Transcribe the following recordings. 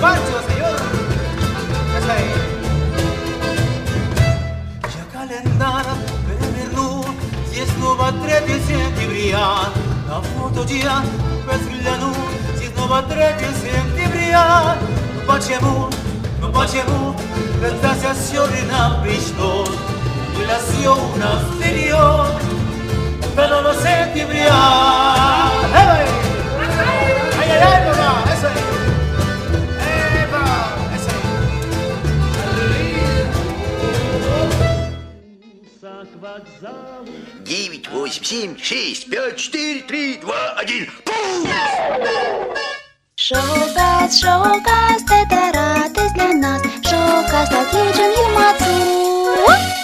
Pancho, señor. Esa es. Я календар переверну, зі знова третє сентября. На фото я взгляну, зі знова третє сентября. Ну почему, ну почему, когда сегодня нам пришло, y la una anterior, pero no sentibria. ¡Hey! ¡Ay, ay, ay, papá! ¡Eso es! к вокзалу. 9, 8, 7, 6, 5, 4, 3, 2, 1. Шоукаст, шоукаст, это радость для нас. Шоукаст, отличен юмацу.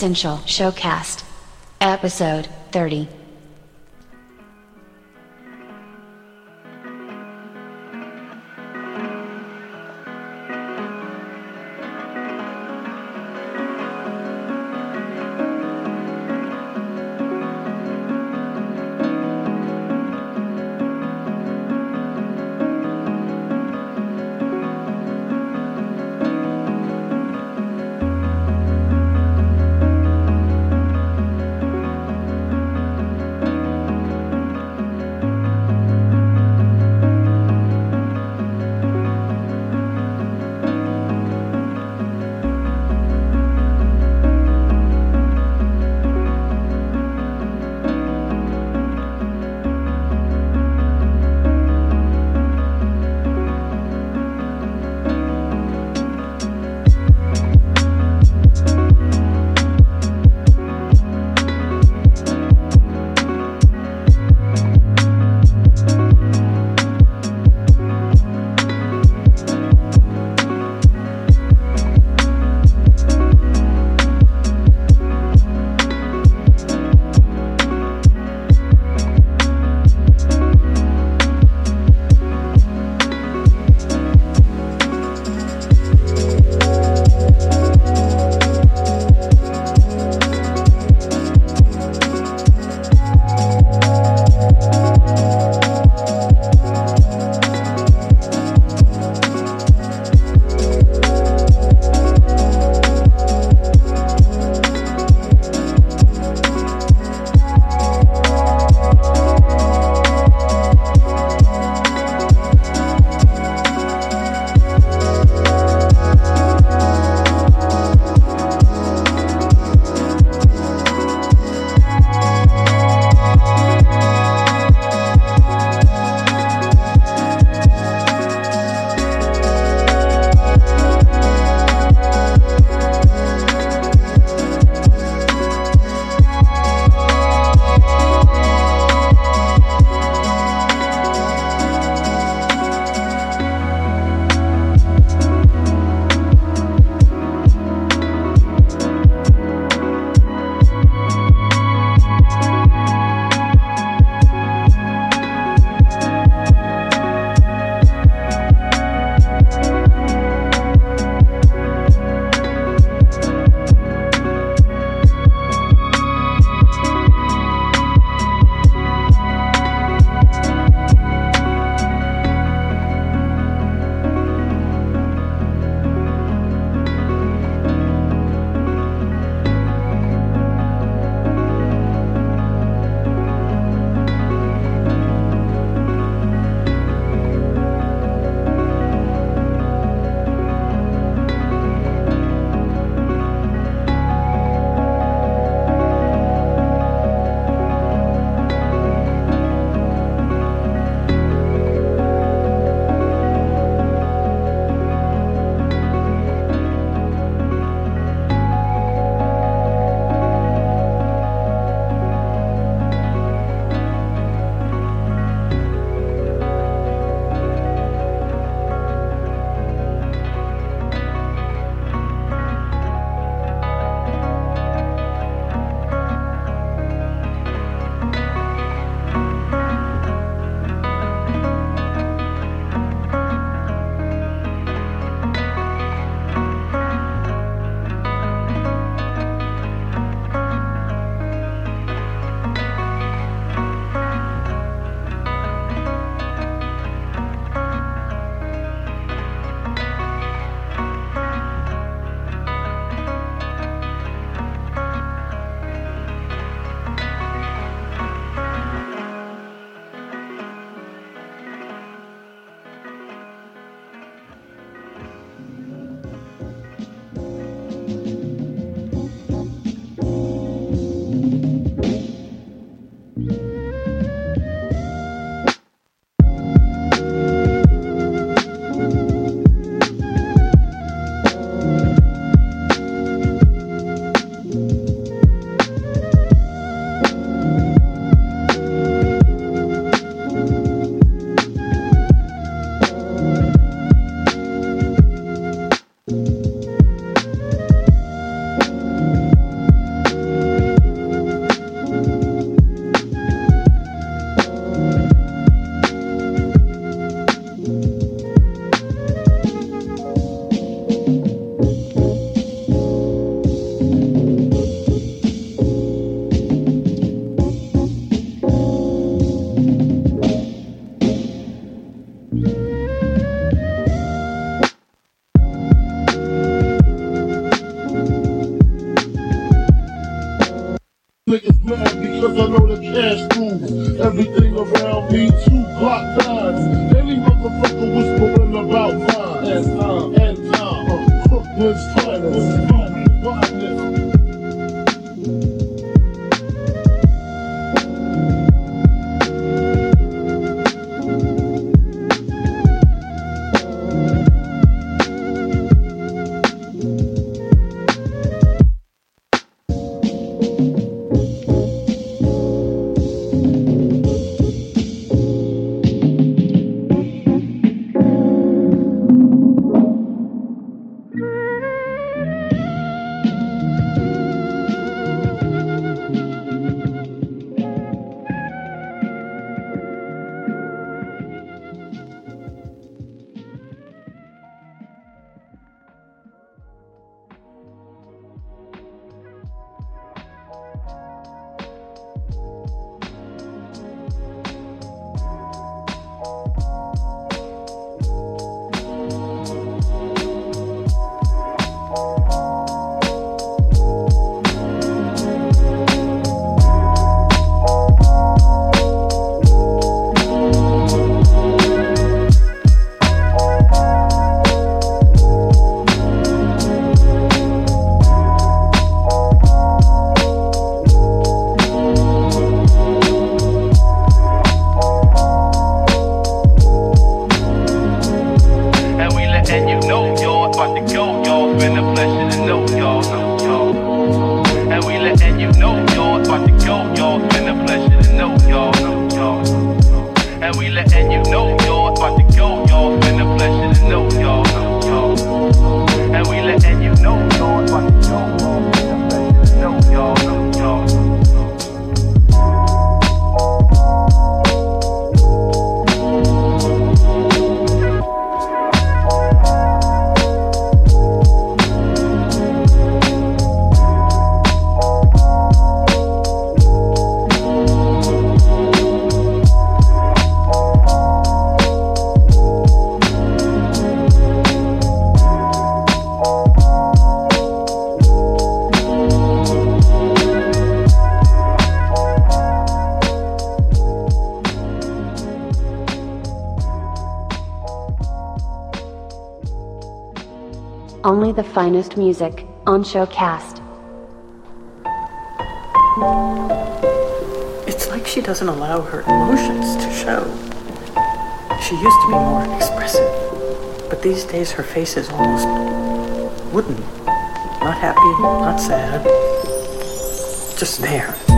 Essential Showcast. Episode 30. Finest music on Showcast. It's like she doesn't allow her emotions to show. She used to be more expressive, but these days her face is almost wooden. Not happy, not sad, just there.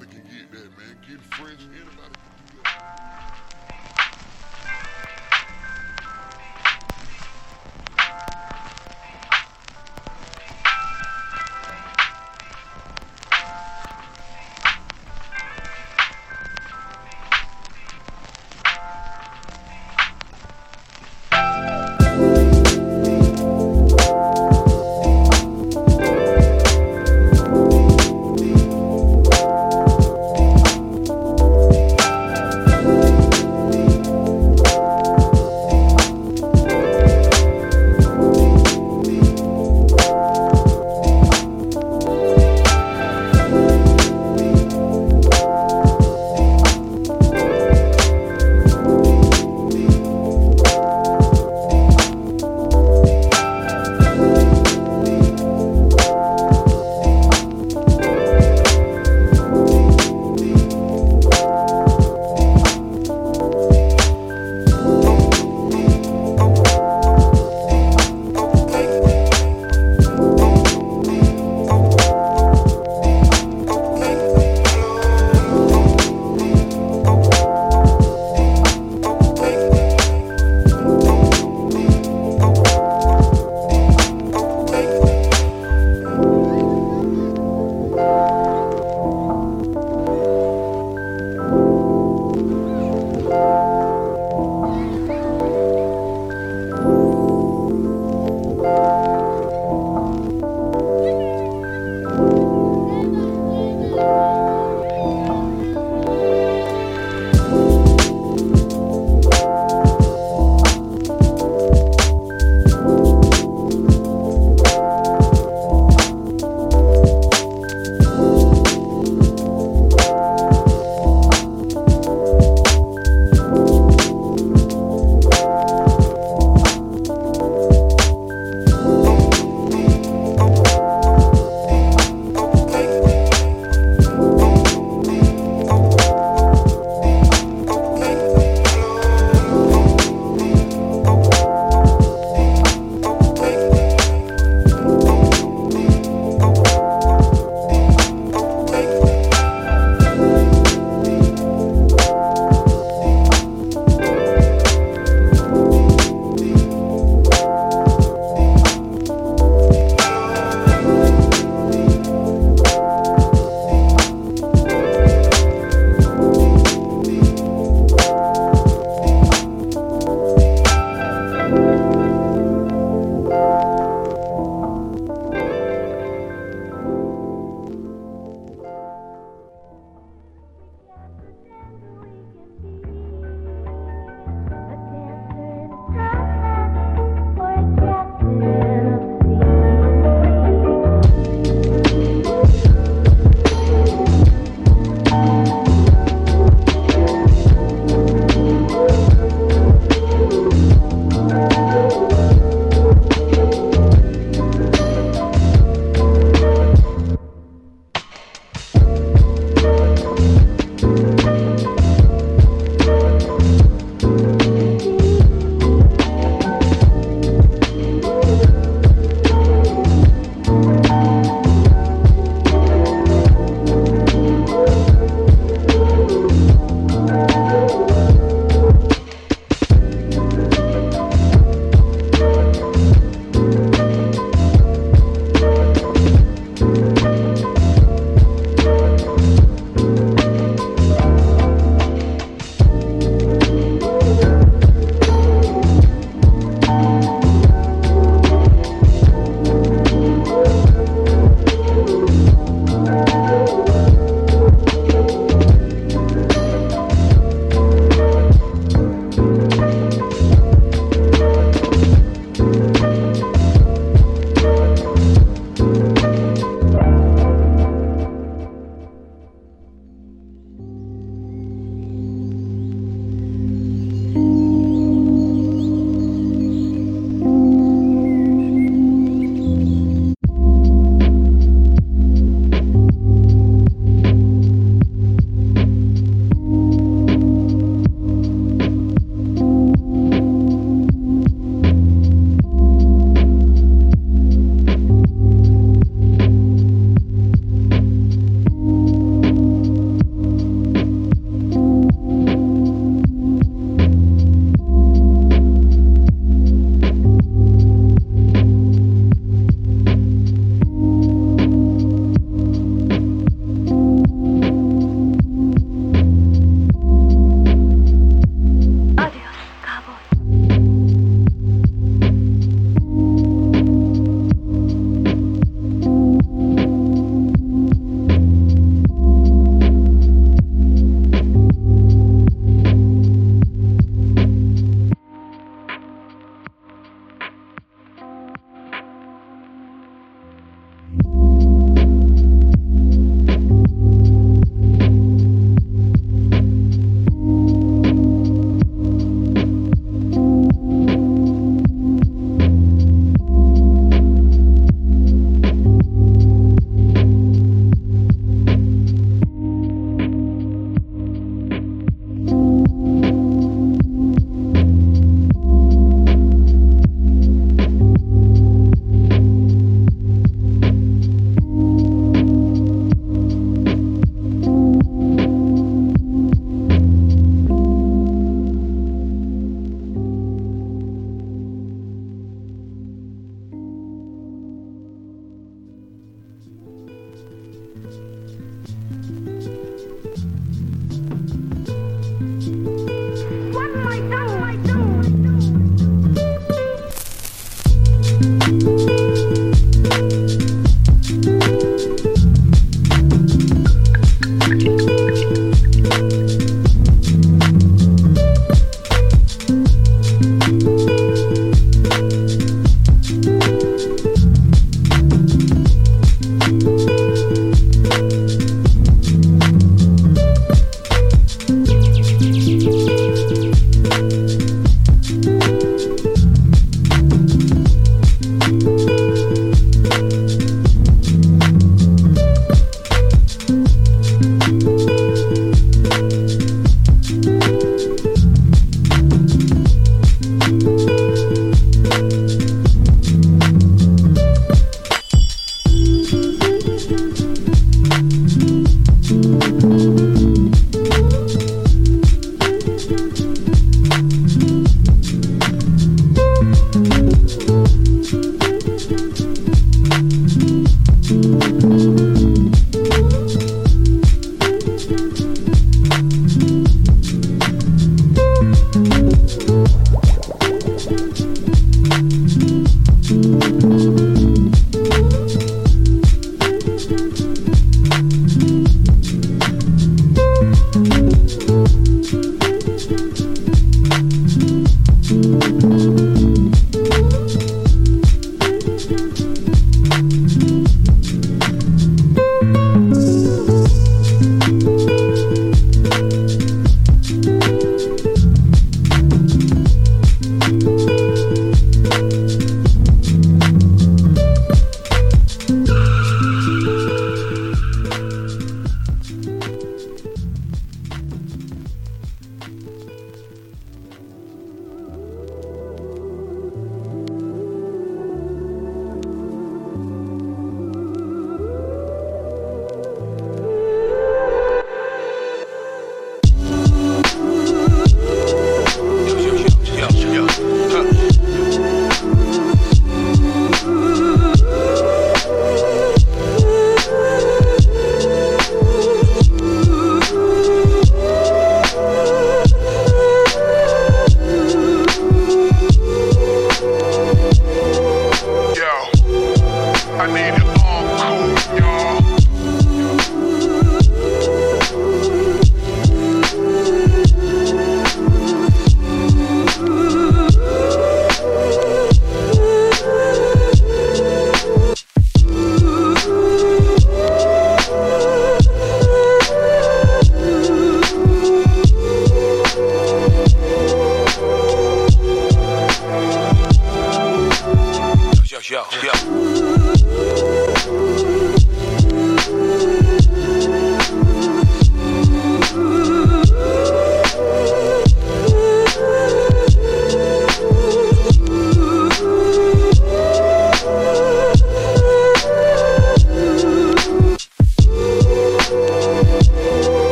Anybody can get that, man. Get French, anybody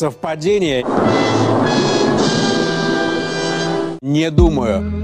Совпадение? Не думаю.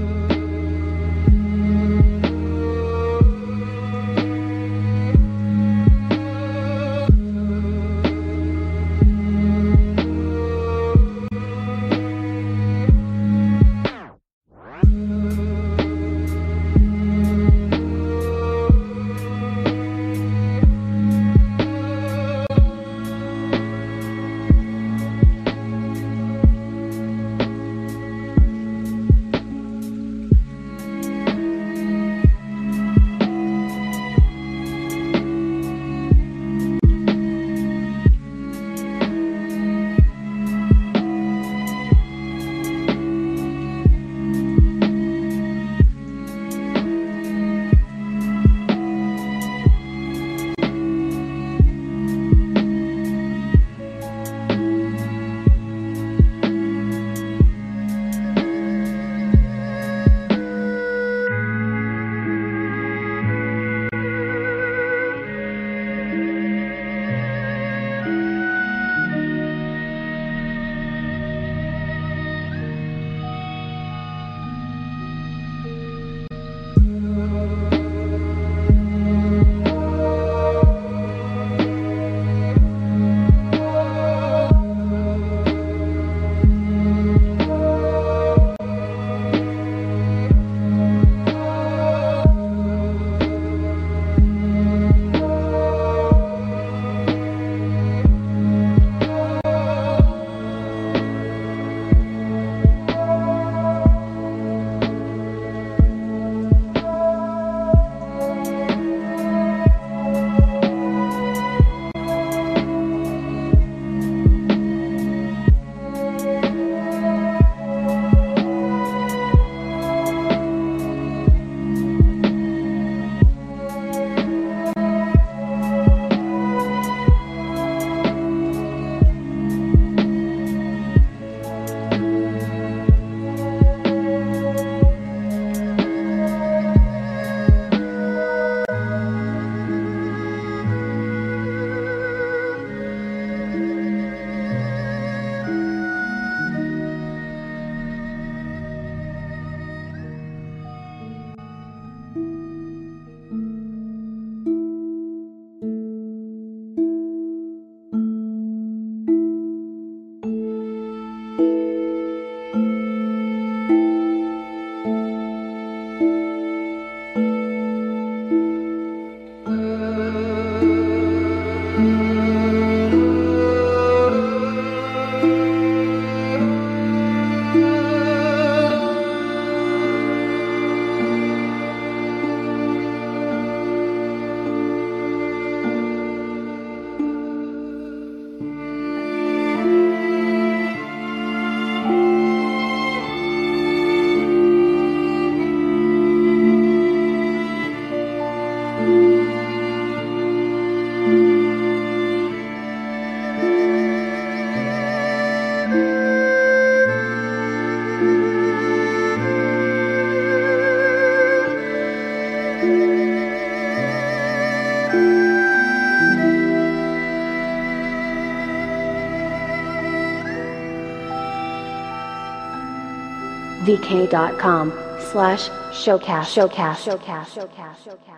vk.com slash showcast showcast. Showcast. Showcast. Showcast